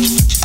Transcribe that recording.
you